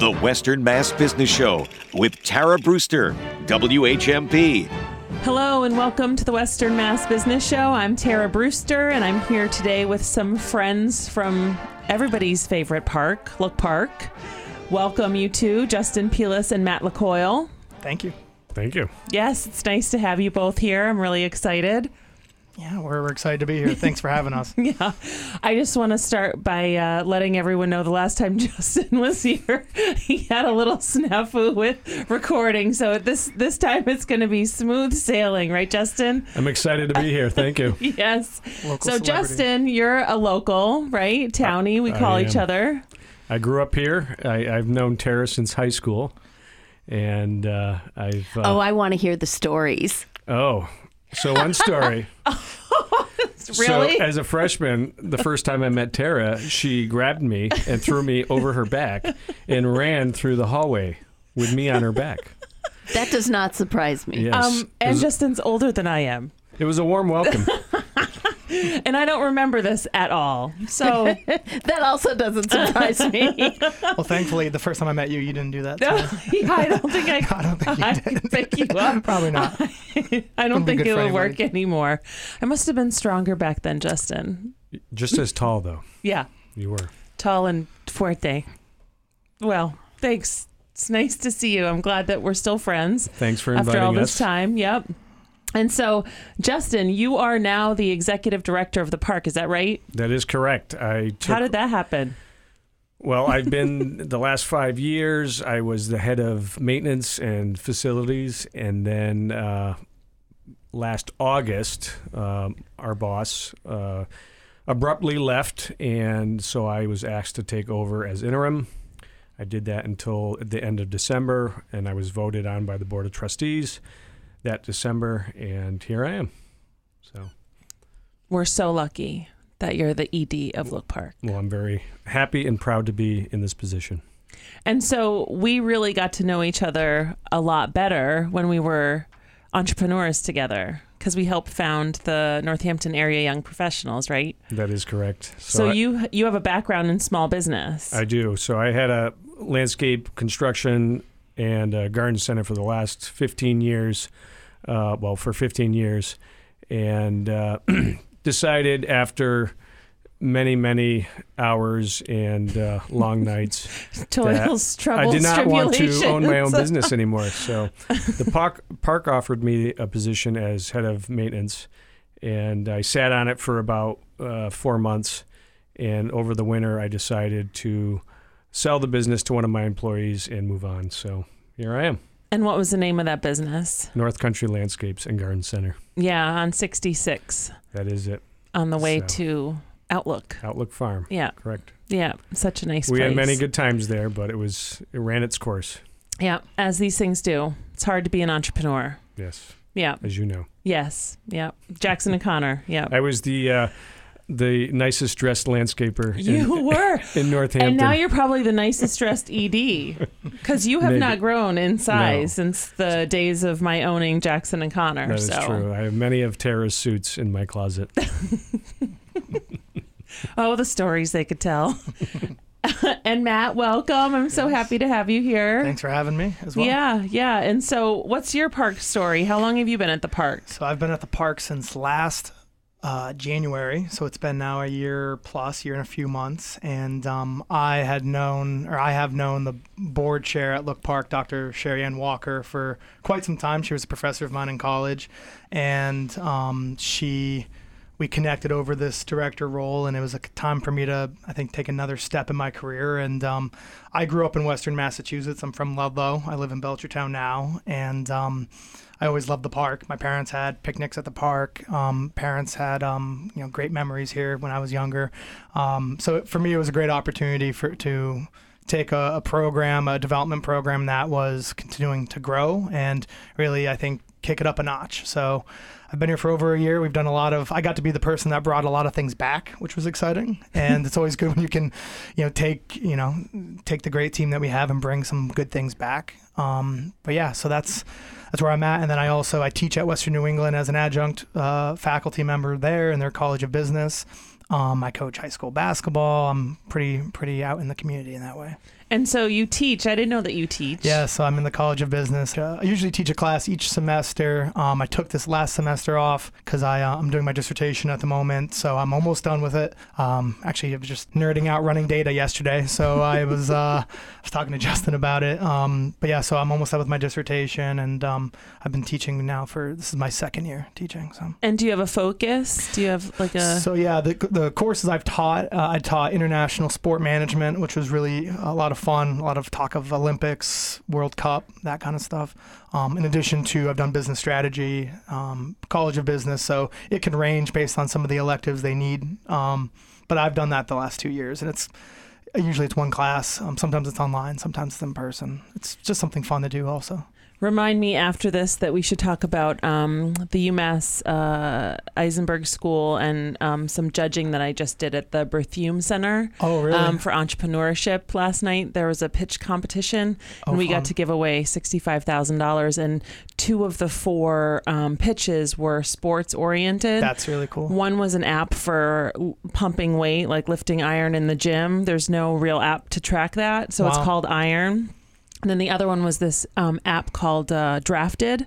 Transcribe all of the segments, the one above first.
The Western Mass Business Show with Tara Brewster, WHMP. Hello and welcome to the Western Mass Business Show. I'm Tara Brewster and I'm here today with some friends from everybody's favorite park, Look Park. Welcome you two, Justin Peelis and Matt LaCoyle. Thank you. Thank you. Yes, it's nice to have you both here. I'm really excited. Yeah, we're, we're excited to be here. Thanks for having us. Yeah, I just want to start by uh, letting everyone know the last time Justin was here, he had a little snafu with recording. So this this time it's going to be smooth sailing, right, Justin? I'm excited to be here. Thank you. yes. Local so celebrity. Justin, you're a local, right? Townie, we I call each other. I grew up here. I, I've known Tara since high school, and uh, I've. Uh, Oh, I want to hear the stories. oh, so one story. Really? So as a freshman, the first time I met Tara, she grabbed me and threw me over her back and ran through the hallway with me on her back. That does not surprise me. Yes. um, and was, Justin's older than I am, it was a warm welcome. and I don't remember this at all. So That also doesn't surprise me. Well, thankfully, the first time I met you, you didn't do that. no, so I don't think I. I don't think you I did. can pick you up. Probably not. I don't think it would work anymore. I must have been stronger back then, Justin. Just as tall, though. Yeah, You were. tall and fuerte. Well, thanks. It's nice to see you. I'm glad that we're still friends. Thanks for inviting us. after all inviting this time. Yep. And so, Justin, you are now the executive director of the park. Is that right? That is correct. I took How did that happen? Well, I've been the last five years. I was the head of maintenance and facilities, and then uh, last August, um, our boss uh, abruptly left, and so I was asked to take over as interim. I did that until the end of December, and I was voted on by the board of trustees that December, and here I am. So, We're so lucky that you're the ED of Look Park. well, I'm very happy and proud to be in this position. And so we really got to know each other a lot better when we were entrepreneurs together because we helped found the Northampton area young professionals, right? That is correct. So, I- you you have a background in small business. I do. So I had a landscape construction and a garden center for the last 15 years. Uh, well, for 15 years, and uh, decided after many, many hours and uh, long nights, Toils, I did not want to own my own business anymore. So the park park offered me a position as head of maintenance, and I sat on it for about uh, four months. And over the winter, I decided to sell the business to one of my employees and move on. So here I am, And what was the name of that business? North Country Landscapes and Garden Center. Yeah, on 66 That is it. on the way So. to Outlook. Outlook Farm. Yeah, Correct. yeah, such a nice we place. had many good times there, but it was it ran its course. Yeah, as these things do. It's hard to be an entrepreneur. Yes, Yeah, as you know. yes, yeah. Jackson and Connor. Yeah. I was the uh, the nicest dressed landscaper in, You were. in Northampton. And now you're probably the nicest dressed ED because you have Maybe. not grown in size No. since the days of my owning Jackson and Connor. That is so. true. I have many of Tara's suits in my closet. Oh, the stories they could tell. and Matt, welcome. I'm so happy to have you here. Thanks for having me as well. Yeah, yeah. And so, what's your park story? How long have you been at the park? So I've been at the park since last uh, January, so it's been now a year plus, year and a few months. And um, I had known, or I have known, the board chair at Look Park, Dr. Sherry Ann Walker, for quite some time. She was a professor of mine in college, and um, she. We connected over this director role, and it was a time for me to, I think, take another step in my career. And um, I grew up in Western Massachusetts. I'm from Ludlow. I live in Belchertown now, and um, I always loved the park. My parents had picnics at the park. Um, parents had um, you know great memories here when I was younger. Um, so for me, it was a great opportunity for to take a, a program, a development program that was continuing to grow and really, I think, kick it up a notch. So I've been here for over a year. We've done a lot of. I got to be the person that brought a lot of things back, which was exciting. And it's always good when you can, you know, take you know take the great team that we have and bring some good things back. Um, but yeah, so that's that's where I'm at. And then I also I teach at Western New England as an adjunct uh, faculty member there in their College of Business. Um, I coach high school basketball. I'm pretty pretty out in the community in that way. And so you teach. I didn't know that you teach. Yeah, so I'm in the College of Business. Uh, I usually teach a class each semester. Um, I took this last semester off because I uh, I'm doing my dissertation at the moment, so I'm almost done with it. Um, actually, I was just nerding out running data yesterday, so I was uh, I was talking to Justin about it. Um, but yeah, so I'm almost done with my dissertation, and um, I've been teaching now for this is my second year teaching. So. And do you have a focus? Do you have like a? So yeah, the the courses I've taught, uh, I taught international sport management, which was really a lot of fun. A lot of talk of Olympics, World Cup, that kind of stuff. Um, in addition to, I've done business strategy, um, College of Business, so it can range based on some of the electives they need. Um, but I've done that the last two years, and it's usually it's one class. Um, sometimes it's online, sometimes it's in person. It's just something fun to do, also. Remind me after this that we should talk about um, the UMass uh, Isenberg School and um, some judging that I just did at the Berthiaume Center Oh, really? um, for entrepreneurship last night. There was a pitch competition, Oh, and we fun. got to give away sixty-five thousand dollars. And two of the four um, pitches were sports oriented. That's really cool. One was an app for pumping weight, like lifting iron in the gym. There's no real app to track that, so it's called Iron. And then the other one was this um, app called uh, Drafted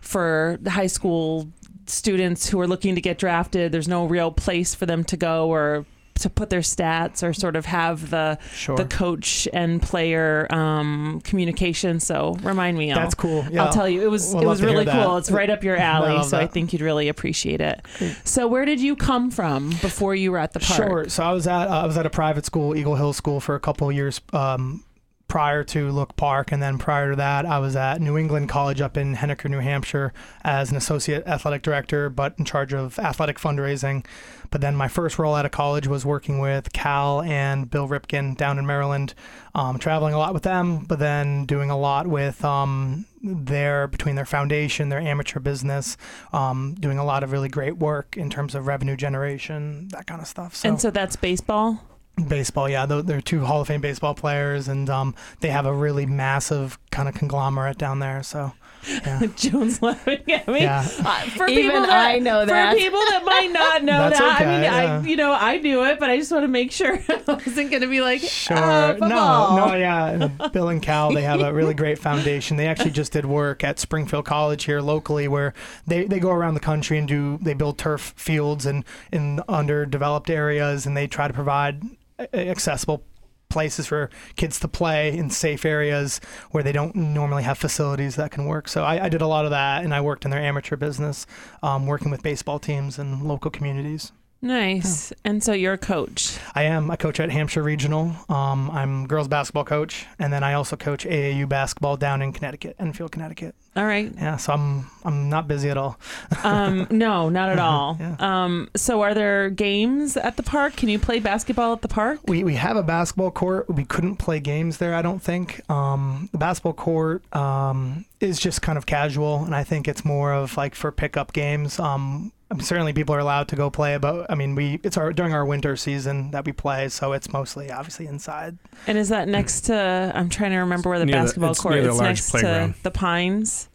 for the high school students who are looking to get drafted. There's no real place for them to go or to put their stats or sort of have the Sure. the coach and player um, communication. So remind me. I'll- That's cool. Yeah. I'll tell you, it was We'll it was really that. cool. It's right up your alley, so I think you'd really appreciate it. So, where did you come from before you were at the park? Sure. So I was at uh, I was at a private school, Eagle Hill School, for a couple of years um, prior to Look Park, and then prior to that, I was at New England College up in Henniker, New Hampshire, as an associate athletic director, but in charge of athletic fundraising. But then my first role out of college was working with Cal and Bill Ripken down in Maryland, um, traveling a lot with them, but then doing a lot with um, their between their foundation, their amateur business, um, doing a lot of really great work in terms of revenue generation, that kind of stuff. So, And so that's baseball. Baseball, yeah, tho- they're two Hall of Fame baseball players, and um, they have a really massive kind of conglomerate down there. So, yeah, Jones laughing at me. yeah. Uh, for Even people that, I know that. For people that might not know That's that, I mean, yeah. I you know I knew it, but I just want to make sure I wasn't going to be like, Sure. uh, no, no, yeah. Bill and Cal, they have a really great foundation. They actually just did work at Springfield College here locally where they, they go around the country and do, they build turf fields and in underdeveloped areas and they try to provide a- accessible places for kids to play in safe areas where they don't normally have facilities that can work. So I, I did a lot of that and I worked in their amateur business, um, working with baseball teams and local communities. Nice. And so you're a coach. I am. I coach at Hampshire Regional. Um, I'm girls basketball coach, and then I also coach AAU basketball down in Connecticut, Enfield, Connecticut. All right. Yeah, so I'm I'm not busy at all. Um, no, not at all. Yeah. Um, so are there games at the park? Can you play basketball at the park? We we have a basketball court. We couldn't play games there. I don't think. Um, the basketball court um, is just kind of casual, and I think it's more of like for pickup games. Um, I certainly people are allowed to go play, but I mean, we it's our during our winter season that we play, so it's mostly obviously inside. And is that next to? I'm trying to remember where the Near the- basketball it's court near the is. large next playground. to the Pines.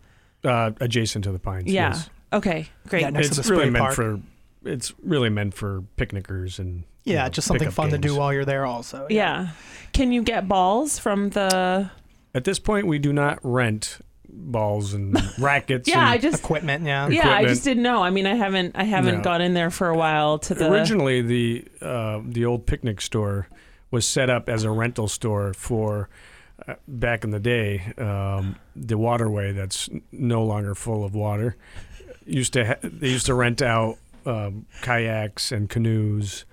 uh, adjacent to the pines. Yeah. yes. Okay. Great. Yeah, next to it's the really meant park. for it's really meant for picnickers and you Yeah, know, just something pickup fun to do while you're there. Also. yeah. Can you get balls from the? At this point, we do not rent balls and rackets. Yeah, I just. Equipment. Yeah. Yeah, I just didn't know. I mean, I haven't. I haven't No. gone in there for a while to the. originally the uh, the old picnic store was set up as a rental store for uh, back in the day um, the waterway that's no longer full of water used to ha- they used to rent out um, kayaks and canoes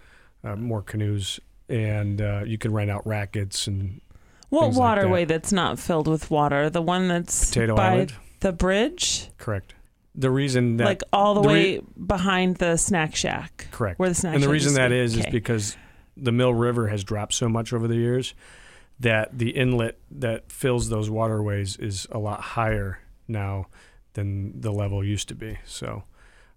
uh, more canoes and uh, you could rent out rackets and what things like waterway that's not filled with water? The one that's potato by island the bridge, correct the reason that like all the, way re- behind the snack shack, correct where the snack. shack. and the shack reason that is is Okay. because the Mill River has dropped so much over the years that the inlet that fills those waterways is a lot higher now than the level used to be. So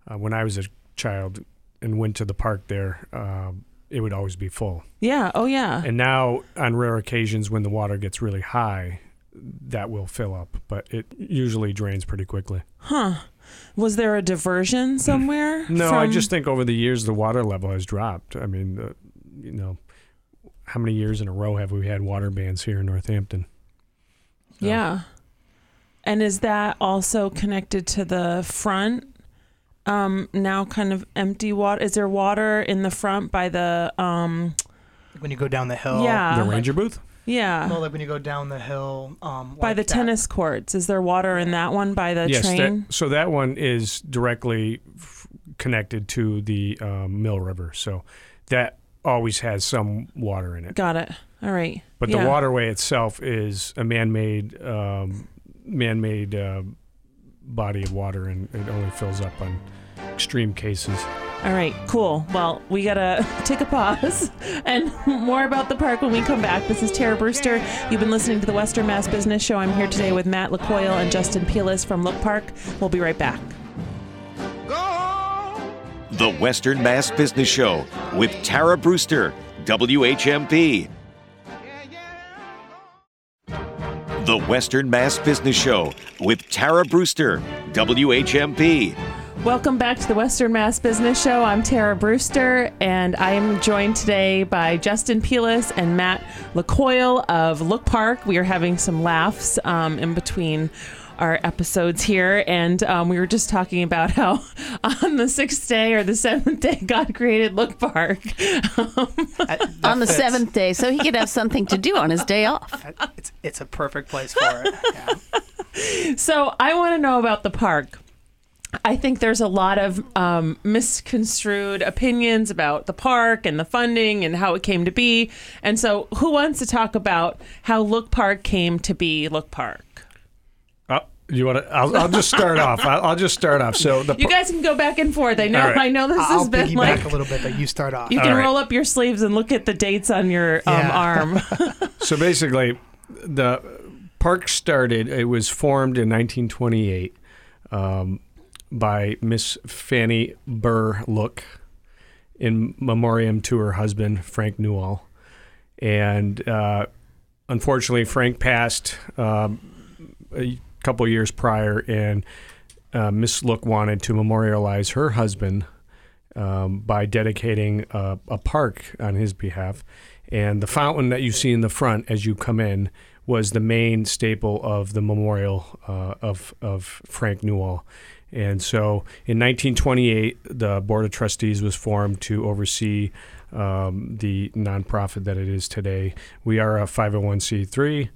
uh, when I was a child and went to the park there, um, it would always be full. Yeah. Oh yeah. And now, on rare occasions when the water gets really high, that will fill up, but it usually drains pretty quickly. Huh. Was there a diversion somewhere? No, I just think over the years the water level has dropped. I mean, uh, you know, how many years in a row have we had water bans here in Northampton? So- Yeah. And is that also connected to the front? Um, now kind of empty water. Is there water in the front by the um When you go down the hill. Yeah. The ranger booth? yeah. No, like when you go down the hill. Um, by like the that- tennis courts. Is there water in that one by the yes. train? That, so that one is directly f- connected to the um, Mill River. So that always has some water in it. Got it. All right. But Yeah. the waterway itself is a man-made, um, man-made uh, body of water, and it only fills up on extreme cases. All right, cool. Well, we gotta take a pause and more about the park when we come back. This is Tara Brewster. You've been listening to the Western Mass Business Show. I'm here today with Matt LaCoyle and Justin Peelis from Look Park. We'll be right back. The Western Mass Business Show with Tara Brewster, WHMP. Western Mass Business Show with Tara Brewster, WHMP. Welcome back to the Western Mass Business Show. I'm Tara Brewster, and I am joined today by Justin Peelis and Matt LaCoyle of Look Park. We are having some laughs um, in between our episodes here, and um, we were just talking about how on the sixth day or the seventh day, God created Look Park. That- that on the fits. seventh day, so he could have something to do on his day off. It's it's a perfect place for it. Yeah. So I want to know about the park. I think there's a lot of um, misconstrued opinions about the park and the funding and how it came to be. And so, who wants to talk about how Look Park came to be Look Park? You want to? I'll, I'll just start off. I'll, I'll just start off. So the You guys can go back and forth. I know. All right. I know this I'll has been piggyback like a little bit, but you start off. you can All right. roll up your sleeves and look at the dates on your um, Yeah. arm. So basically, the park started. It was formed in 1928 um, by Miss Fanny Burr Look in memoriam to her husband Frank Newell, and uh, unfortunately, Frank passed um, a couple years prior, and uh, Miss Look wanted to memorialize her husband um, by dedicating a, a park on his behalf. And the fountain that you see in the front as you come in was the main staple of the memorial uh, of, of Frank Newell. And so in 1928, the Board of Trustees was formed to oversee um, the nonprofit that it is today. We are a 501c3.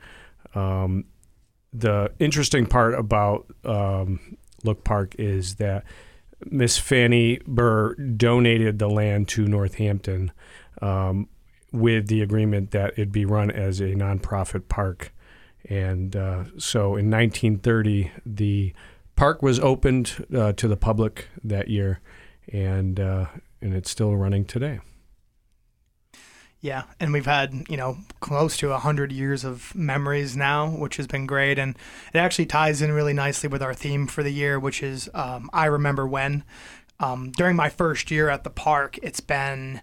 Um, the interesting part about um, Look Park is that Miss Fanny Burr donated the land to Northampton um, with the agreement that it'd be run as a nonprofit park. And uh, so in 1930, the park was opened uh, to the public that year, and uh, and it's still running today. Yeah, and we've had you know close to hundred years of memories now, which has been great, and it actually ties in really nicely with our theme for the year, which is um, I remember when. Um, during my first year at the park, it's been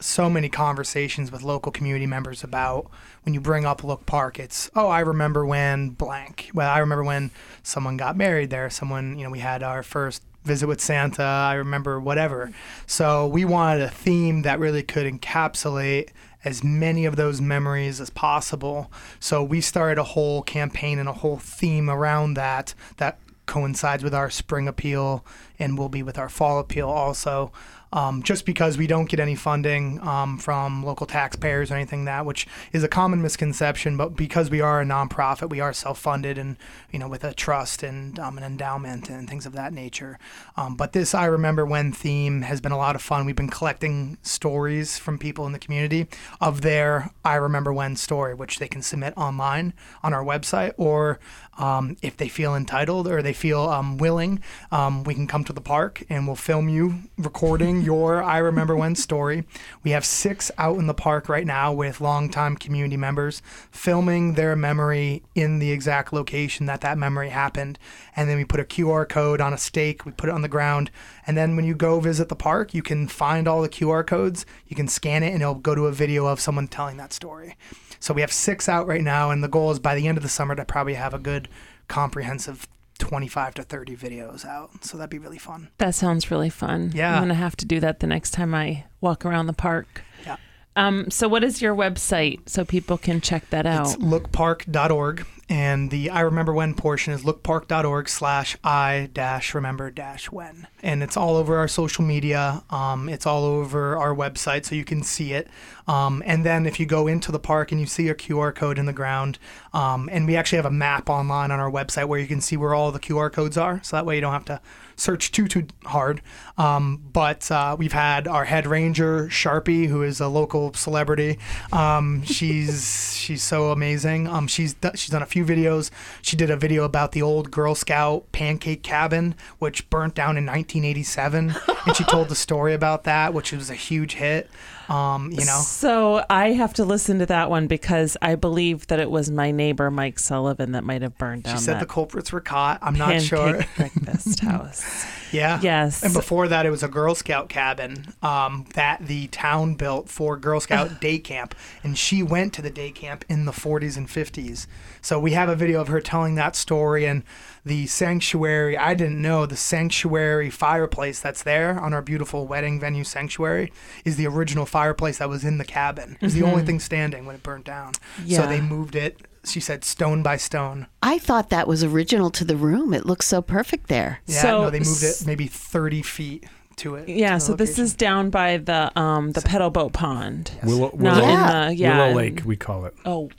so many conversations with local community members about when you bring up Look Park, it's oh I remember when blank. Well, I remember when someone got married there. Someone you know we had our first visit with Santa. I remember whatever. So we wanted a theme that really could encapsulate as many of those memories as possible. So we started a whole campaign and a whole theme around that that coincides with our spring appeal and will be with our fall appeal also. Um, just because we don't get any funding um, from local taxpayers or anything that, which is a common misconception, but because we are a nonprofit, we are self-funded and you know with a trust and um, an endowment and things of that nature. Um, but this I remember when theme has been a lot of fun. We've been collecting stories from people in the community of their I remember when story, which they can submit online on our website, or um, if they feel entitled or they feel um, willing, um, we can come to the park and we'll film you recording your I Remember When story. We have six out in the park right now with longtime community members filming their memory in the exact location that that memory happened. And then we put a QR code on a stake, we put it on the ground. And then when you go visit the park, you can find all the QR codes, you can scan it, and it'll go to a video of someone telling that story. So we have six out right now, and the goal is by the end of the summer to probably have a good comprehensive 25 to 30 videos out. So that'd be really fun. That sounds really fun. Yeah. I'm gonna have to do that the next time I walk around the park. Yeah. Um, so what is your website so people can check that out? It's lookpark.org, and the I remember when portion is lookpark.org slash I dash remember dash when, and it's all over our social media. Um, it's all over our website, so you can see it. Um, and then if you go into the park and you see a QR code in the ground, um, and we actually have a map online on our website where you can see where all the QR codes are, so that way you don't have to search too too hard. Um, but uh, we've had our head ranger Sharpie, who is a local celebrity. Um, she's she's so amazing. Um, she's she's done a few videos. She did a video about the old Girl Scout pancake cabin, which burnt down in 1987, and she told the story about that, which was a huge hit. Um, you know, So I have to listen to that one because I believe that it was my neighbor Mike Sullivan that might have burned down she said the culprits were caught. I'm not sure. breakfast house. Yeah. Yes. And before that, it was a Girl Scout cabin um, that the town built for Girl Scout day camp. And she went to the day camp in the 40s and 50s. So we have a video of her telling that story and the sanctuary. I didn't know the sanctuary fireplace that's there on our beautiful wedding venue sanctuary is the original fireplace that was in the cabin. It was the only thing standing when it burnt down. Yeah. So Mm-hmm. They moved it, she said, stone by stone. I thought that was original to the room. It looks so perfect there. Yeah, So- no, they moved it maybe 30 feet to it. Yeah, to the so this is down by the um the pedal boat pond. Willow, Not Willow, Yeah. in the yeah. Willow Lake, we call it. Oh,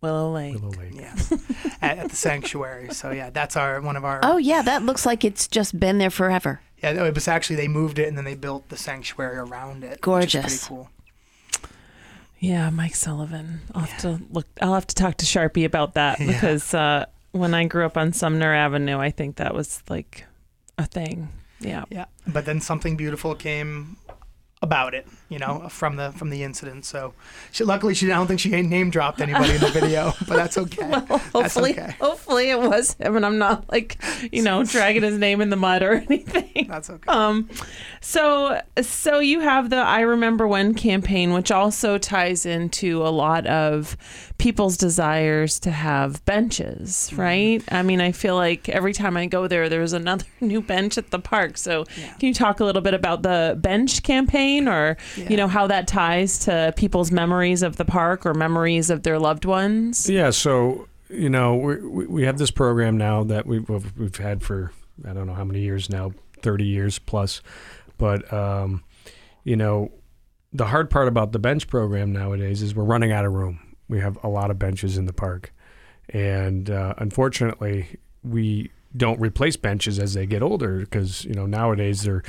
Willow Lake. Willow Lake. Yeah, at, at the sanctuary. So yeah, that's our one of our. Oh yeah, that looks like it's just been there forever. Yeah, no, it was actually they moved it and then they built the sanctuary around it. Which is Gorgeous. pretty cool. Yeah, Mike Sullivan. I'll have to look. I'll have to talk to Sharpie about that Yeah. because uh, when I grew up on Sumner Avenue, I think that was like a thing. Yeah. Yeah, but then something beautiful came about it, you know, from the from the incident. So, she, luckily, she I don't think she name dropped anybody in the video, but that's okay. Well, hopefully, okay. hopefully it was him, and I'm not like, you know, dragging his name in the mud or anything. That's okay. Um, so so you have the I Remember When campaign, which also ties into a lot of people's desires to have benches, Mm-hmm. right? I mean, I feel like every time I go there, there's another new bench at the park. So can you talk a little bit about the bench campaign, or you know how that ties to people's memories of the park or memories of their loved ones? Yeah, so you know we we we have this program now that we've we've had for I don't know how many years now, thirty years plus, but um, you know the hard part about the bench program nowadays is we're running out of room. We have a lot of benches in the park, and uh, unfortunately we don't replace benches as they get older because you know nowadays they're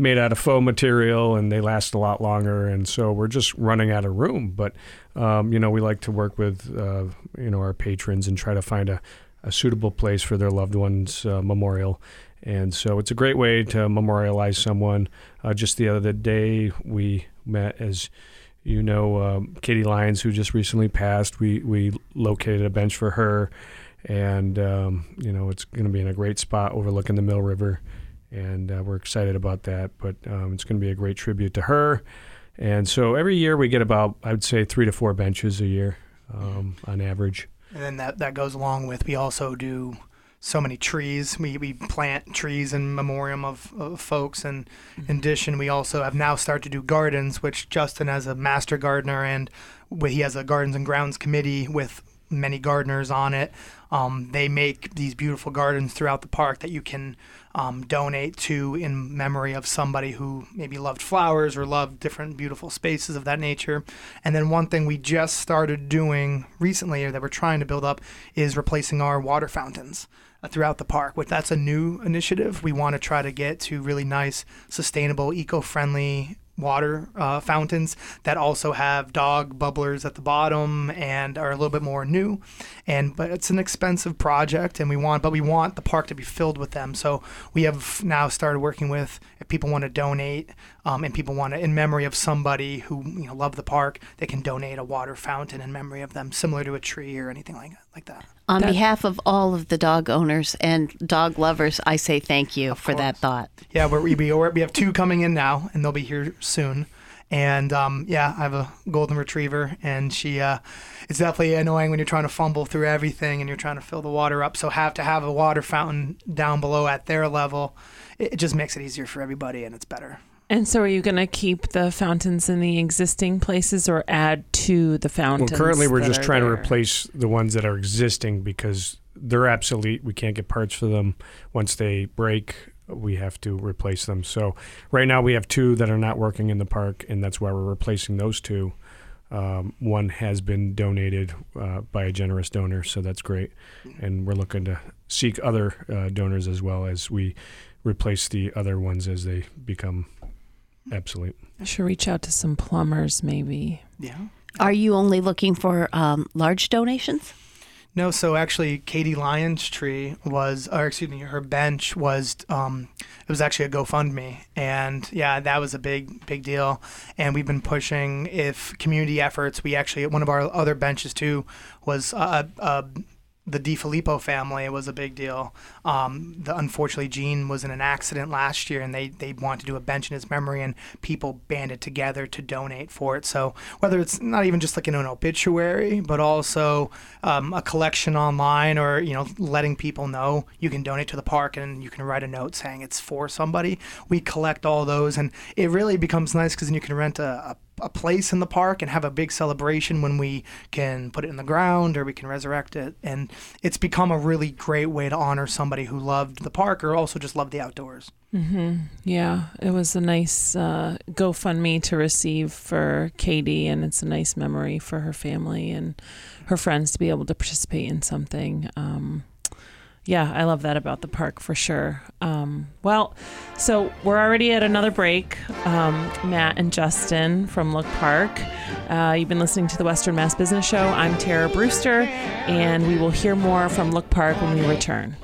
made out of faux material and they last a lot longer. And so we're just running out of room. But um, you know we like to work with uh, you know our patrons and try to find a, a suitable place for their loved ones uh, memorial. And so it's a great way to memorialize someone. Uh, just the other day we met as you know um, Katie Lyons who just recently passed we we located a bench for her and um, you know it's going to be in a great spot overlooking the Mill River and uh, we're excited about that. But um, it's going to be a great tribute to her. And so every year we get about, I would say, three to four benches a year um, on average. And then that, that goes along with we also do so many trees. We, we plant trees in memoriam of, of folks. And in addition, we also have now started to do gardens, which Justin, as a master gardener, and he has a gardens and grounds committee with many gardeners on it. Um, they make these beautiful gardens throughout the park that you can um, donate to in memory of somebody who maybe loved flowers or loved different beautiful spaces of that nature. And then one thing we just started doing recently or that we're trying to build up is replacing our water fountains throughout the park. Which that's a new initiative. We want to try to get to really nice, sustainable, eco-friendly water uh, fountains that also have dog bubblers at the bottom and are a little bit more new and but it's an expensive project and we want but we want the park to be filled with them so we have now started working with people want to donate um, and people want to in memory of somebody who you know loved the park they can donate a water fountain in memory of them similar to a tree or anything like like that On behalf of all of the dog owners and dog lovers, I say thank you for that thought. Yeah, we're, we we we have two coming in now, and they'll be here soon. And um, yeah, I have a golden retriever, and she uh, it's definitely annoying when you're trying to fumble through everything and you're trying to fill the water up. So have to have a water fountain down below at their level, it, it just makes it easier for everybody, and it's better. And so, are you going to keep the fountains in the existing places or add to the fountains? Well, currently we're just trying there? to replace the ones that are existing because they're obsolete. We can't get parts for them. Once they break, we have to replace them. So right now we have two that are not working in the park, and that's why we're replacing those two. Um, one has been donated uh, by a generous donor, so that's great. And we're looking to seek other uh, donors as well as we replace the other ones as they become obsolete. I should reach out to some plumbers, maybe. Yeah. Are you only looking for um, large donations? No, so actually, Katie Lyon's tree was, or excuse me, her bench was, um, it was actually a GoFundMe, and yeah, that was a big, big deal. And we've been pushing if community efforts. We actually one of our other benches too was uh, uh, the DiFilippo family was a big deal. Um, the, unfortunately, Gene was in an accident last year, and they they wanted to do a bench in his memory, and people banded together to donate for it. So whether it's not even just like an obituary, but also um, a collection online, or you know, letting people know you can donate to the park, and you can write a note saying it's for somebody. We collect all those, and it really becomes nice because then you can rent a, a a place in the park and have a big celebration when we can put it in the ground or we can resurrect it. And it's become a really great way to honor somebody who loved the park or also just loved the outdoors. Mm-hmm. Yeah, it was a nice uh, GoFundMe to receive for Katie, and it's a nice memory for her family and her friends to be able to participate in something. Um, yeah, I love that about the park for sure. Um, well, so we're already at another break. Um, Matt and Justin from Look Park. Uh, you've been listening to the Western Mass Business Show. I'm Tara Brewster, and we will hear more from Look Park when we return.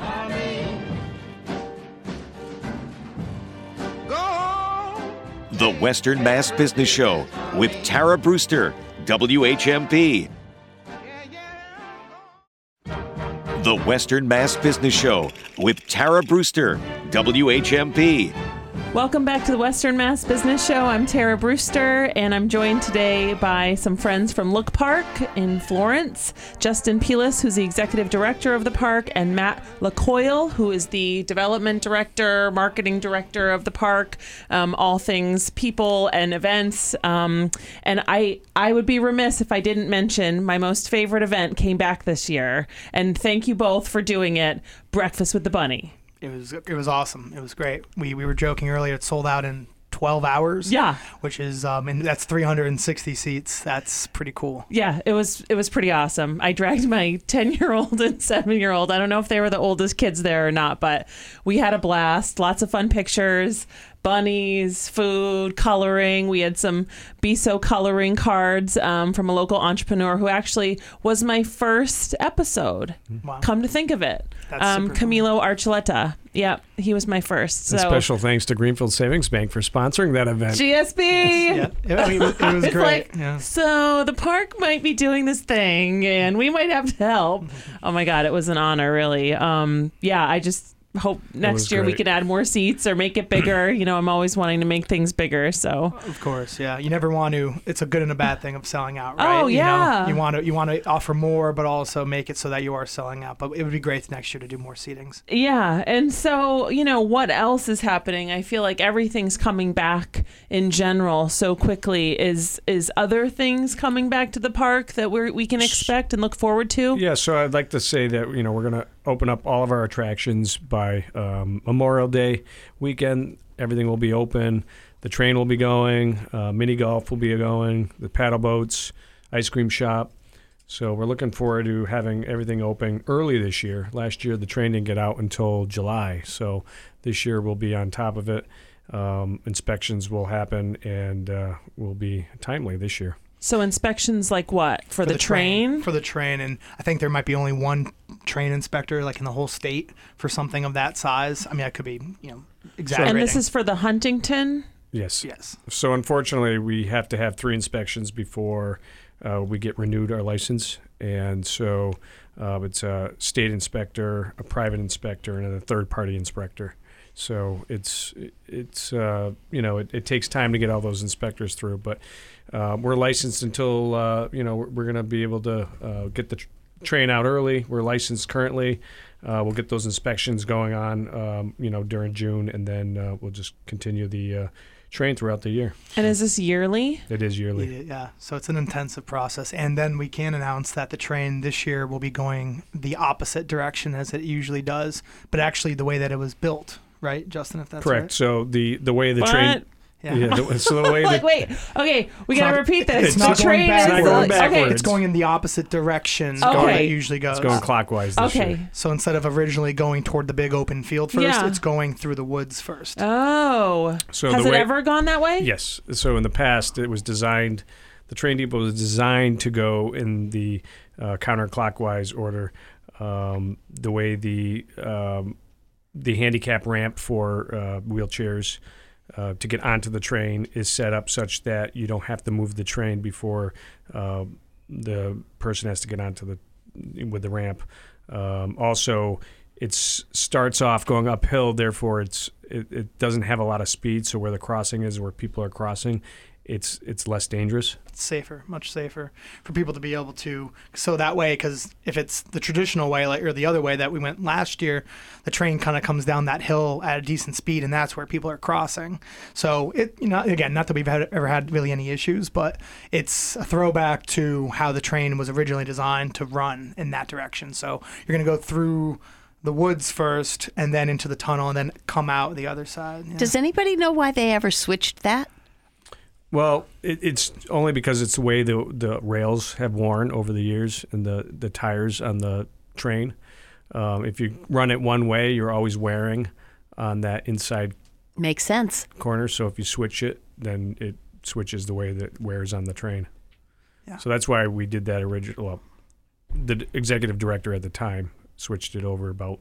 The Western Mass Business Show with Tara Brewster, WHMP. The Western Mass Business Show with Tara Brewster, WHMP. Welcome back to the Western Mass Business Show. I'm Tara Brewster, and I'm joined today by some friends from Look Park in Florence Justin Pilas, who's the executive director of the park, and Matt LaCoyle, who is the development director, marketing director of the park, um, all things people and events. Um, and I, I would be remiss if I didn't mention my most favorite event came back this year. And thank you both for doing it Breakfast with the Bunny. It was it was awesome. It was great. We we were joking earlier. It sold out in 12 hours. Yeah. Which is um and that's 360 seats. That's pretty cool. Yeah, it was it was pretty awesome. I dragged my 10-year-old and 7-year-old. I don't know if they were the oldest kids there or not, but we had a blast. Lots of fun pictures, bunnies, food, coloring. We had some BISO coloring cards um, from a local entrepreneur who actually was my first episode. Wow. Come to think of it. That's Um, super cool. Camilo Archuleta. Yeah, he was my first. So special thanks to Greenfield Savings Bank for sponsoring that event. GSB. Yeah. It, I mean, it, was It's great. like, yeah. so the park might be doing this thing and we might have to help. Oh my God, it was an honor, really. Um, yeah, I just hope next was year we great. can add more seats or make it bigger. you know, I'm always wanting to make things bigger. So, Of course, yeah. You never want to. It's a good and a bad thing of selling out, Oh, right? You know, yeah. You, want to you want to offer more, but also make it so that you are selling out. But it would be great next year to do more seatings. yeah. And so, you know, what else is happening? I feel like everything's coming back in general so quickly. Is is other things coming back to the park that we we can expect and look forward to? Yeah, so I'd like to say that you know we're going to open up all of our attractions by um, Memorial Day weekend. Everything will be open. The train will be going. Uh, mini golf will be going. The paddle boats, ice cream shop. So we're looking forward to having everything open early this year. Last year the train didn't get out until July, so this year we'll be on top of it. Um, inspections will happen and uh, will be timely this year. So inspections like what for, the, train? For the train, and I think there might be only one train inspector, like in the whole state, for something of that size. I mean, I could be, you know, exaggerating. and this is for the Huntington. Yes. yes. So unfortunately, we have to have three inspections before uh, we get renewed our license, and so uh, it's a state inspector, a private inspector, and a third-party inspector. So it's it's uh, you know it, it takes time to get all those inspectors through, but uh, we're licensed until uh, you know we're, we're going to be able to uh, get the tr- train out early. We're licensed currently. Uh, we'll get those inspections going on, um, you know, during June, and then uh, we'll just continue the uh, train throughout the year. And is this yearly? It is yearly. Yeah, yeah. So it's an intensive process. And then we can announce that the train this year will be going the opposite direction as it usually does, but actually the way that it was built, right, Justin? If that's Correct. right. So the the way the What? train. Yeah. Yeah. the, so the way like, the, wait. Okay, we gotta not- repeat this. it's the not going train is backwards. It's not going okay. backwards. It's going in the opposite direction Okay. that it usually goes. it's going clockwise. This Okay. Year. So instead of originally going toward the big open field first, Yeah. it's going through the woods first. Oh. So Has the it way, ever gone that way? Yes. So in the past, it was designed. The train depot was designed to go in the uh, counterclockwise order. Um, the way the um, the handicap ramp for uh, wheelchairs uh, to get onto the train is set up such that you don't have to move the train before uh, the person has to get onto the with the ramp. Um, also, it starts off going uphill, therefore it's it, it doesn't have a lot of speed. So where the crossing is, where people are crossing, it's it's less dangerous. It's safer, much safer for people to be able to. So that way, because if it's the traditional way, like or the other way that we went last year, the train kind of comes down that hill at a decent speed, and that's where people are crossing. So it, you know, again, not that we've had, ever had really any issues, but it's a throwback to how the train was originally designed to run in that direction. So you're going to go through the woods first, and then into the tunnel, and then come out the other side. Yeah. Does anybody know why they ever switched that? Well, it, it's only because it's the way the the rails have worn over the years and the the tires on the train. Um, if you run it one way, you're always wearing on that inside Makes sense. corner. So if you switch it, then it switches the way that it wears on the train. Yeah. So that's why we did that original. Well, the executive director at the time switched it over about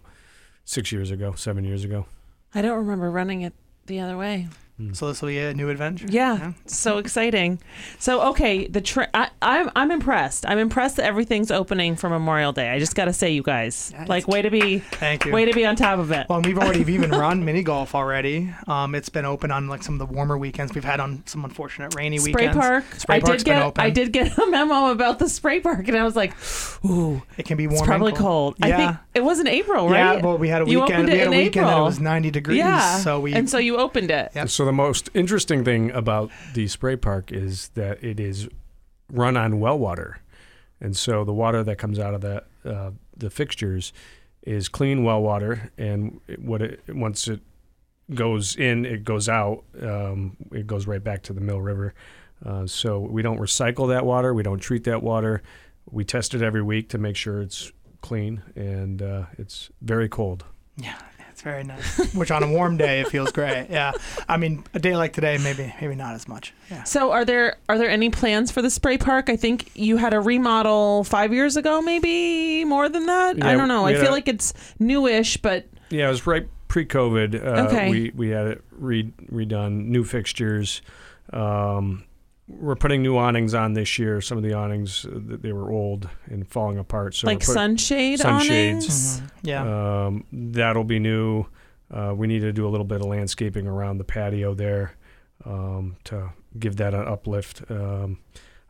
six years ago, seven years ago. I don't remember running it the other way. So this will be a new adventure. Yeah, so exciting. So okay, the tra- I, I'm I'm impressed. I'm impressed that everything's opening for Memorial Day. I just got to say, you guys, Yeah, like, way to be Thank you. way to be on top of it. Well, and we've already we've even run mini golf already. Um, it's been open on like some of the warmer weekends. We've had on some unfortunate rainy weekends. Spray weekends. park. Spray I park's did been get open. I did get a memo about the spray park, and I was like, ooh, It can be warm. it's probably and cold. I Yeah. think it was in April, right? Yeah, but we had a You weekend. opened We it had a in weekend that it was 90 degrees. yeah. So we and so you opened it. Yep. So the most interesting thing about the spray park is that it is run on well water, and so the water that comes out of that uh, the fixtures is clean well water, and what it once it goes in, it goes out. Um, it goes right back to the Mill River. Uh, so we don't recycle that water. We don't treat that water. We test it every week to make sure it's clean, and uh, it's very cold. yeah, very nice. Which on a warm day it feels great. Yeah, I mean a day like today maybe maybe not as much. Yeah. So are there are there any plans for the spray park? I think you had a remodel five years ago, maybe more than that. I don't know. I feel a- like it's newish, but Yeah, it was right pre-COVID. Uh, Okay. We we had it re- redone, new fixtures. Um, we're putting new awnings on this year. Some of the awnings uh, th- they were old and falling apart. So like put- sunshade sunshades. awnings. Mhm. Yeah. Um, that'll be new. Uh, we need to do a little bit of landscaping around the patio there um, to give that an uplift. Um,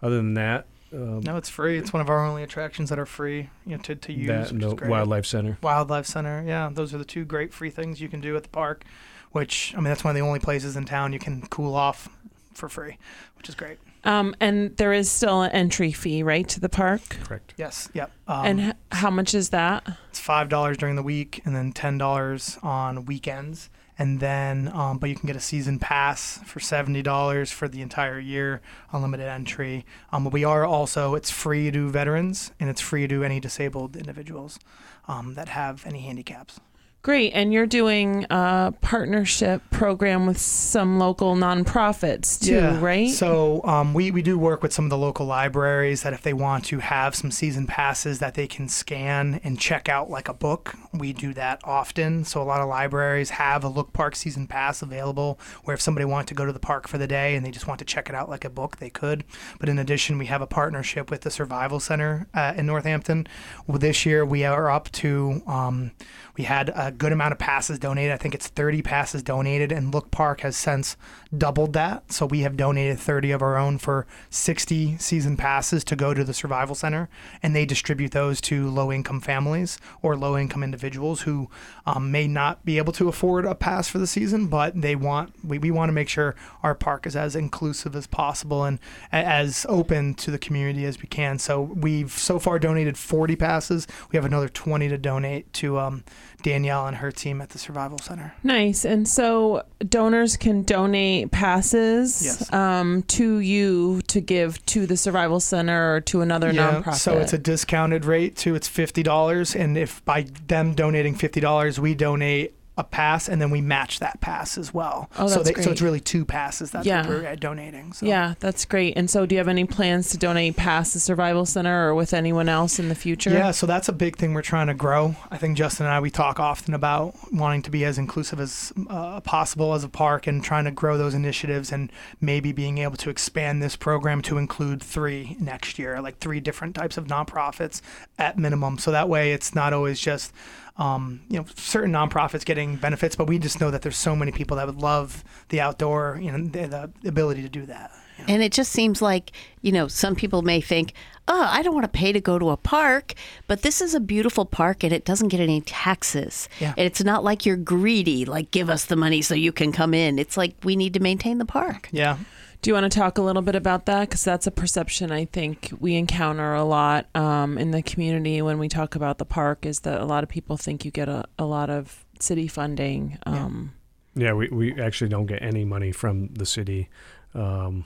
other than that, um, no, it's free. It's one of our only attractions that are free you know, to to use. that which the wildlife center. Wildlife Center. Yeah, those are the two great free things you can do at the park. Which I mean, that's one of the only places in town you can cool off for free, which is great. Um, and there is still an entry fee, right, to the park. Correct. Yes. Yep. Um, and h- how much is that? it's five dollars during the week, and then ten dollars on weekends. And then, um, but you can get a season pass for seventy dollars for the entire year, unlimited entry. Um, but we are also it's free to veterans, and it's free to any disabled individuals um, that have any handicaps. Great. And you're doing a partnership program with some local nonprofits too, right? So um, we, we do work with some of the local libraries that if they want to have some season passes that they can scan and check out like a book, we do that often. So a lot of libraries have a Look Park season pass available where if somebody wanted to go to the park for the day and they just want to check it out like a book, they could. But in addition, we have a partnership with the Survival Center uh, in Northampton. Well, this year we are up to, um, we had a good amount of passes donated. I think it's 30 passes donated, and Look Park has since doubled that. So we have donated 30 of our own for 60 season passes to go to the Survival Center, and they distribute those to low income families or low income individuals who um, may not be able to afford a pass for the season, but they want we, we want to make sure our park is as inclusive as possible and as open to the community as we can. So we've so far donated 40 passes. We have another 20 to donate to um, Danielle and her team at the Survival Center. Nice. And so donors can donate passes Yes. um, to you to give to the Survival Center or to another nonprofit. So it's a discounted rate too. It's fifty dollars, and if by them donating fifty dollars, we donate a pass, and then we match that pass as well. Oh, so that's so it's really two passes that Yeah. we're uh, donating. So. yeah, that's great. And so, do you have any plans to donate past the Survival Center or with anyone else in the future? Yeah, so that's a big thing we're trying to grow. I think Justin and I we talk often about wanting to be as inclusive as uh, possible as a park and trying to grow those initiatives and maybe being able to expand this program to include three next year, like three different types of nonprofits at minimum. So that way it's not always just um, you know certain nonprofits getting benefits, but we just know that there's so many people that would love the outdoor, you know, the, the ability to do that. And it just seems like, you know, some people may think, oh, I don't want to pay to go to a park, but this is a beautiful park and it doesn't get any taxes. Yeah. And it's not like you're greedy, like give us the money so you can come in. It's like we need to maintain the park. Yeah, Do you want to talk a little bit about that? Because that's a perception I think we encounter a lot um, in the community when we talk about the park. Is that a lot of people think you get a, a lot of city funding. Um, Yeah, we, we actually don't get any money from the city. Um,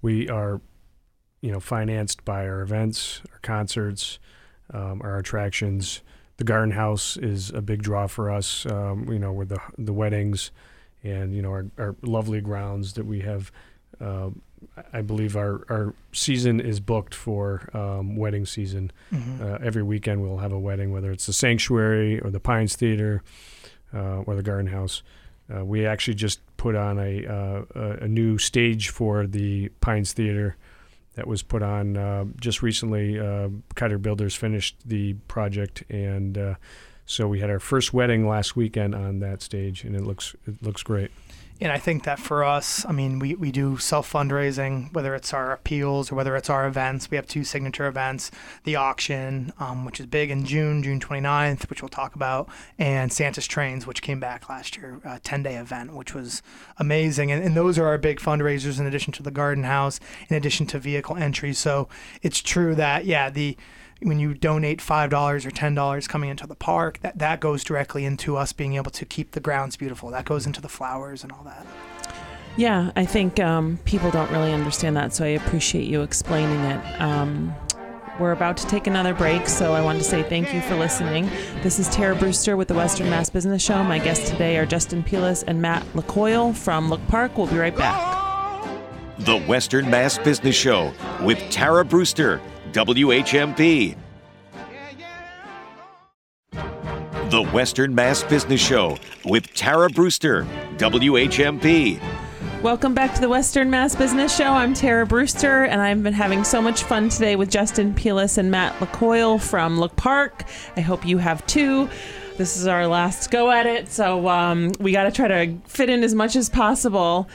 we are, you know, financed by our events, our concerts, um, our attractions. The Garden House is a big draw for us. Um, you know, with the the weddings, and you know our, our lovely grounds that we have. Uh, I- believe our, our season is booked for um, wedding season. Mhm. Uh, every weekend we'll have a wedding, whether it's the Sanctuary or the Pines Theater uh, or the Garden House. Uh, we actually just put on a, uh, a a new stage for the Pines Theater that was put on uh, just recently. Uh, Cutter Builders finished the project, and uh, so we had our first wedding last weekend on that stage, and it looks it looks great. And I think that for us, I mean, we, we do self fundraising, whether it's our appeals or whether it's our events. We have two signature events the auction, um, which is big in June, June 29th, which we'll talk about, and Santa's Trains, which came back last year, a 10 day event, which was amazing. And, and those are our big fundraisers in addition to the Garden House, in addition to vehicle entries. So it's true that, yeah, the when you donate five dollars or ten dollars coming into the park, that that goes directly into us being able to keep the grounds beautiful. That goes into the flowers and all that. yeah, I think um, people don't really understand that, so I appreciate you explaining it. Um, we're about to take another break, so I wanted to say thank you for listening. This is Tara Brewster with the Western Mass Business Show. My guests today are Justin Peelis and Matt LaCoyle from Look Park. We'll be right back. The Western Mass Business Show with Tara Brewster, WHMP. The Western Mass Business Show with Tara Brewster, WHMP. Welcome back to the Western Mass Business Show. I'm Tara Brewster, and I've been having so much fun today with Justin Peelis and Matt LaCoyle from Look Park. I hope you have too. This is our last go at it, so um, we got to try to fit in as much as possible.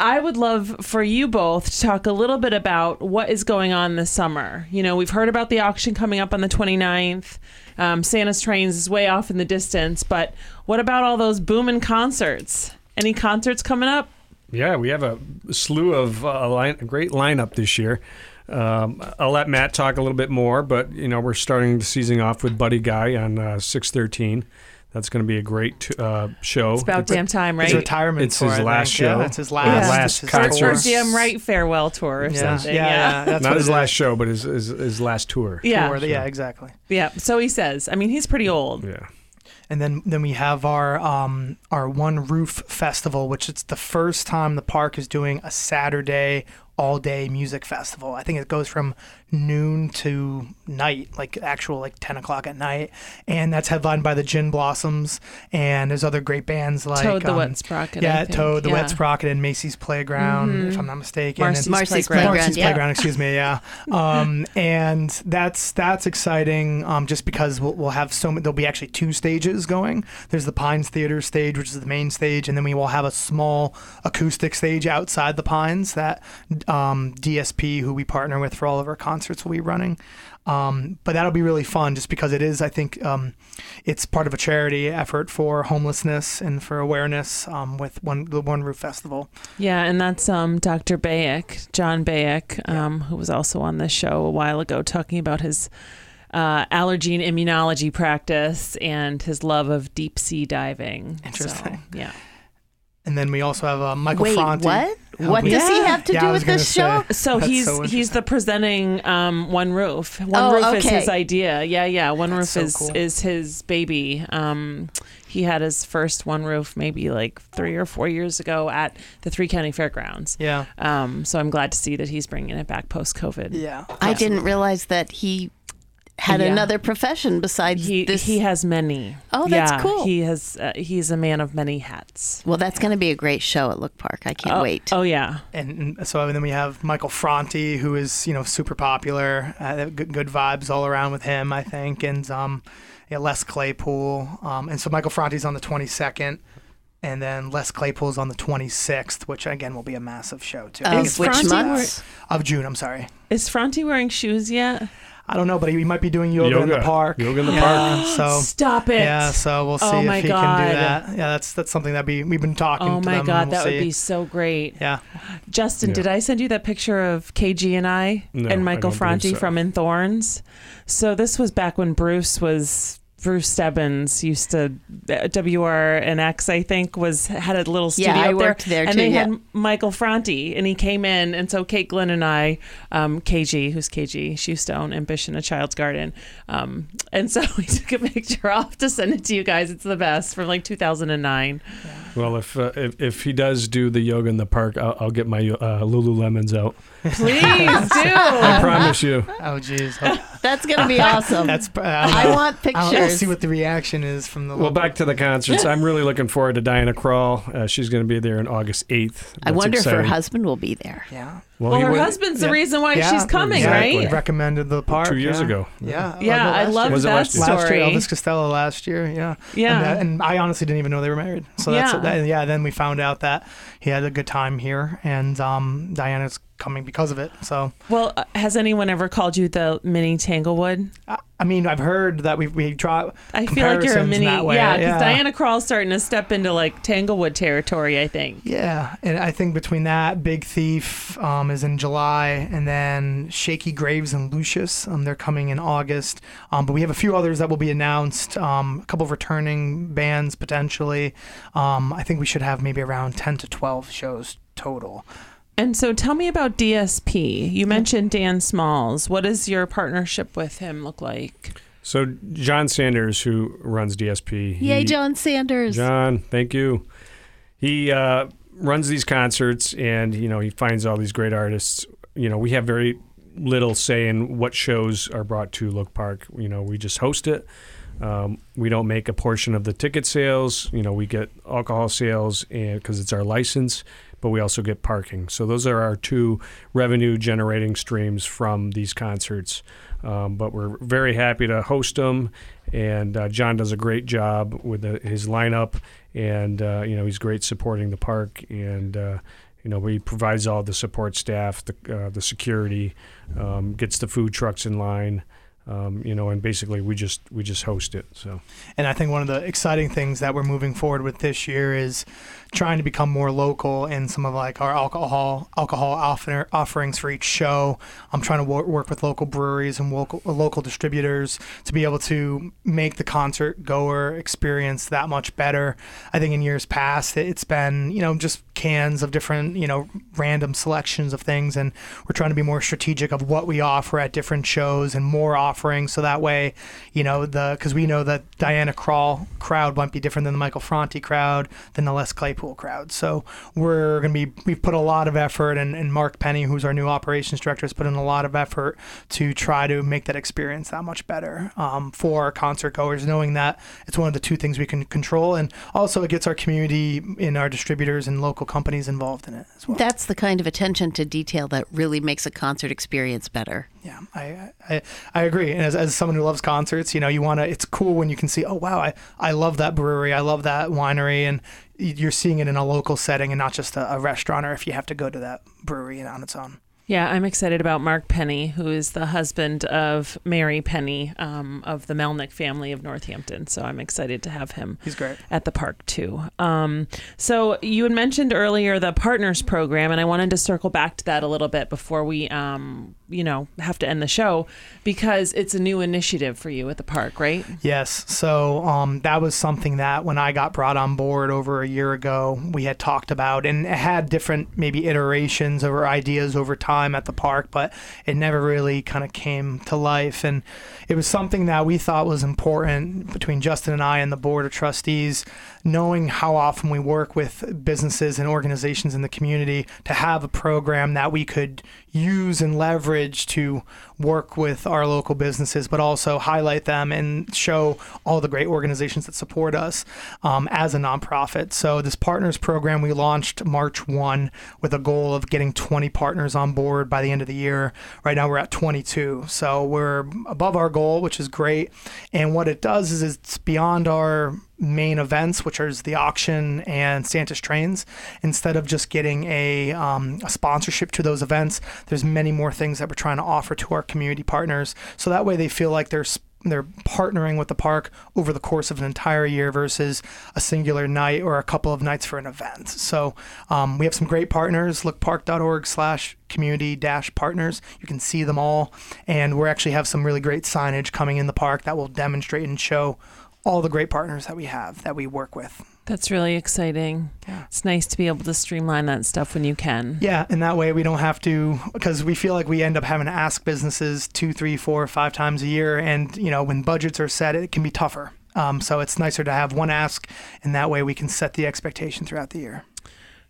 I would love for you both to talk a little bit about what is going on this summer. You know, we've heard about the auction coming up on the 29th. Um, Santa's Trains is way off in the distance, but what about all those booming concerts? Any concerts coming up? Yeah, we have a slew of uh, line, a great lineup this year. Um, I'll let Matt talk a little bit more, but you know we're starting the season off with Buddy Guy on uh, six thirteen. That's going to be a great uh, show. It's about damn time, right? His retirement It's tour. his last show. Yeah, it's his Or last. his last it's his concert. tour. damn right farewell tour or Yeah, something. yeah, yeah, that's Not his last is. show, but his, his his last tour. Yeah. Tour, yeah, exactly. Yeah. So he says. I mean, he's pretty old. Yeah. And then then we have our um our One Roof Festival, which it's the first time the park is doing a Saturday all day music festival. I think it goes from noon to night, like actual like 10 o'clock at night, and that's headlined by the Gin Blossoms, and there's other great bands like Toad the um, Wet Sprocket. yeah, I think. Toad, the yeah. Wet Sprocket, and Macy's Playground, if I'm not mistaken. Marcy's and Marcy's Playground. Playground. Marcy's yeah. Playground, excuse me, yeah. Um, and that's that's exciting, um, just because we'll, we'll have so many. There'll be actually two stages going. There's the Pines Theater stage, which is the main stage, and then we will have a small acoustic stage outside the Pines that um, DSP, who we partner with for all of our concerts, will be running. Um, but that'll be really fun, just because it is. I think um, it's part of a charity effort for homelessness and for awareness um, with one the One Roof Festival. Yeah, and that's um, Dr. Bayek, John Bayek, um, who was also on this show a while ago talking about his uh, allergy and immunology practice and his love of deep sea diving. Interesting. So, yeah. And then we also have uh, Michael Wait, Franti. what? What we- does he have to Yeah, do with this show? say. So he's so he's the presenting um, One Roof. One Oh, Roof is okay. his idea. Yeah, yeah. One Roof so is cool. is his baby. Um, he had his first One Roof maybe like three or four years ago at the Three County Fairgrounds. Yeah. Um, so I'm glad to see that he's bringing it back post COVID. Yeah. I didn't realize that he had Yeah. another profession besides He this. he has many. Oh, that's Yeah, cool. He has uh, he's a man of many hats. well, that's going to be a great show at Look Park. I can't oh, wait. Oh yeah. And, and so then we have Michael Franti, who is you know super popular. Uh, good, good vibes all around with him, I think. And um, yeah, Les Claypool. Um, and so Michael Franti's on the 22nd. And then Les Claypool's on the 26th, which again will be a massive show too. Of which Franti month? Of June, I'm sorry. Is Franti wearing shoes yet? I don't know, but he, he might be doing yoga, in the Yoga. park. Yoga in the yeah, park. So Stop it. yeah, so we'll oh see Oh my if he God. can do that. Yeah, that's that's something that be we've been talking. Oh to my them, god, we'll that would be so great. Yeah, Justin, Yeah. did I send you that picture of KG and I No, and Michael don't Franti so. from In Thorns? So this was back when Bruce was Bruce Stebbins used to WRNX I think was had a little studio Yeah, I up worked there and too, they yeah. had Michael Franti and he came in and so Kate Glenn and I um, KG who's KG she used to own Ambition a Child's Garden. Um, and so we took a picture off to send it to you guys. It's the best from like 2009 Well, if, uh, if if he does do the yoga in the park, I'll, I'll get my uh, Lululemons out. Please do. I promise you. Oh jeez. That's going to be awesome. That's. Uh, I want I'll, pictures. I'll see what the reaction is from the. Well, back to the concerts. I'm really looking forward to Diana Krall. Uh, she's going to be there on August 8th. I That's wonder if her husband will be there. Yeah. Well he her went husband's the reason why Yeah, she's coming exactly. right Recommended the park two years yeah. ago. Yeah. Yeah, I love Was it that last year? Last story. year, Elvis Costello last year, yeah. Yeah. And, that- and I honestly didn't even know they were married. So that's Yeah. that, yeah. Then we found out that he had a good time here, and um, Diana's coming because of it. So Well, uh, has anyone ever called you the mini Tanglewood? I, I mean, I've heard that we we draw. I feel like you're a mini, yeah, because yeah. Diana Krall's starting to step into like Tanglewood territory. I think. Yeah, and I think between that, Big Thief um, is in July, and then Shakey Graves and Lucius, um, they're coming in August. Um, but we have a few others that will be announced. Um, a couple of returning bands potentially. Um, I think we should have maybe around ten to twelve shows total. And so, tell me about DSP. You mentioned Dan Smalls. What does your partnership with him look like? So John Sanders, who runs DSP, Yay, he- John Sanders. John, thank you. He uh, runs these concerts, and you know he finds all these great artists. You know we have very little say in what shows are brought to Look Park. You know we just host it. Um, we don't make a portion of the ticket sales. You know we get alcohol sales, and because it's our license, but we also get parking. So those are our two revenue generating streams from these concerts. Um, but we're very happy to host them, and uh, John does a great job with the, his lineup, and uh, you know he's great supporting the park, and uh, you know he provides all the support staff, the uh, the security, um, gets the food trucks in line. Um, you know, and basically we just we just host it. So And I think one of the exciting things that we're moving forward with this year is trying to become more local in some of like our alcohol alcohol offer, offerings for each show. I'm trying to wor- work with local breweries and local local distributors to be able to make the concert goer experience that much better. I think in years past it- it's been you know just cans of different you know random selections of things, and we're trying to be more strategic of what we offer at different shows and more offerings. So that way, you know, the because we know that Diana Krall crowd might be different than the Michael Franti crowd, than the Les Claypool crowd. So we're going to be we've put a lot of effort, and, and Mark Penny, who's our new operations director, has put in a lot of effort to try to make that experience that much better um, for our concert goers, knowing that it's one of the two things we can control, and also it gets our community in our distributors and local companies involved in it as well. That's the kind of attention to detail that really makes a concert experience better. Yeah, I, I I agree. And as, as someone who loves concerts, you know, you want to. It's cool when you can see, oh wow, I I love that brewery, I love that winery, and you're seeing it in a local setting and not just a, a restaurant or if you have to go to that brewery on its own. Yeah, I'm excited about Mark Penny, who is the husband of Mary Penny um, of the Melnick family of Northampton. So I'm excited to have him. He's great at the park too. Um, so you had mentioned earlier the Partners Program, and I wanted to circle back to that a little bit before we, um, you know, have to end the show because it's a new initiative for you at the park, right? Yes. So um, that was something that when I got brought on board over a year ago, we had talked about and had different maybe iterations or ideas over time time at the park, but it never really kind of came to life. And it was something that we thought was important between Justin and I and the board of trustees, knowing how often we work with businesses and organizations in the community to have a program that we could use and leverage to work with our local businesses, but also highlight them and show all the great organizations that support us um, as a nonprofit. So, this partners program we launched March 1 with a goal of getting 20 partners on board by the end of the year. Right now, we're at 22. So, we're above our goal, which is great. And what it does is it's beyond our main events, which are the auction and Santa's trains. Instead of just getting a, um, a, sponsorship to those events, there's many more things that we're trying to offer to our community partners. So that way they feel like they're they're partnering with the park over the course of an entire year versus a singular night or a couple of nights for an event. So um, we have some great partners. Lookpark.org slash community dash partners. You can see them all. And we actually have some really great signage coming in the park that will demonstrate and show all the great partners that we have that we work with. That's really exciting. Yeah. It's nice to be able to streamline that stuff when you can. Yeah, and that way we don't have to because we feel like we end up having to ask businesses two, three, four, five times a year, and you know when budgets are set, it can be tougher. Um, so it's nicer to have one ask, and that way we can set the expectation throughout the year.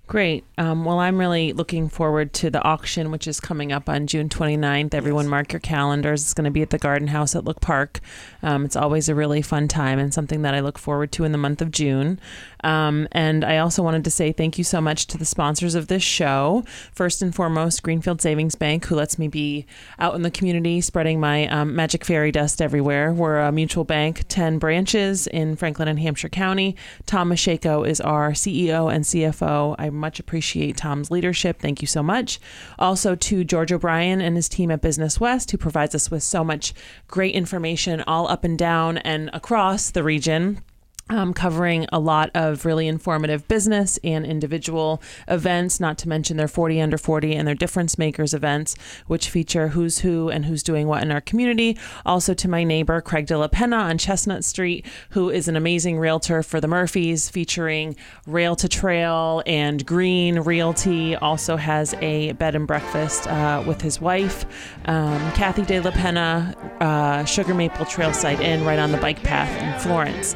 Great. Um, well, I'm really looking forward to the auction, which is coming up on June 29th. Everyone, yes. mark your calendars. It's going to be at the Garden House at Look Park. Um, it's always a really fun time and something that I look forward to in the month of June. Um, and I also wanted to say thank you so much to the sponsors of this show. First and foremost, Greenfield Savings Bank, who lets me be out in the community spreading my um, magic fairy dust everywhere. We're a mutual bank, 10 branches in Franklin and Hampshire County. Tom Mashako is our CEO and CFO. I much appreciate Tom's leadership. Thank you so much. Also to George O'Brien and his team at Business West, who provides us with so much great information all up and down and across the region um, covering a lot of really informative business and individual events, not to mention their 40 under 40 and their difference makers events, which feature who's who and who's doing what in our community. Also to my neighbor, Craig De La Pena on Chestnut Street, who is an amazing realtor for the Murphys, featuring rail to trail and green realty. Also has a bed and breakfast uh, with his wife, um, Kathy De La Pena, uh, Sugar Maple Trailside Inn, right on the bike path in Florence.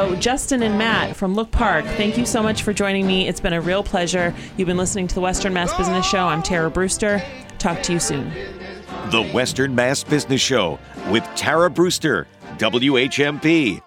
So, Justin and Matt from Look Park, thank you so much for joining me. It's been a real pleasure. You've been listening to the Western Mass Business Show. I'm Tara Brewster. Talk to you soon. The Western Mass Business Show with Tara Brewster, WHMP.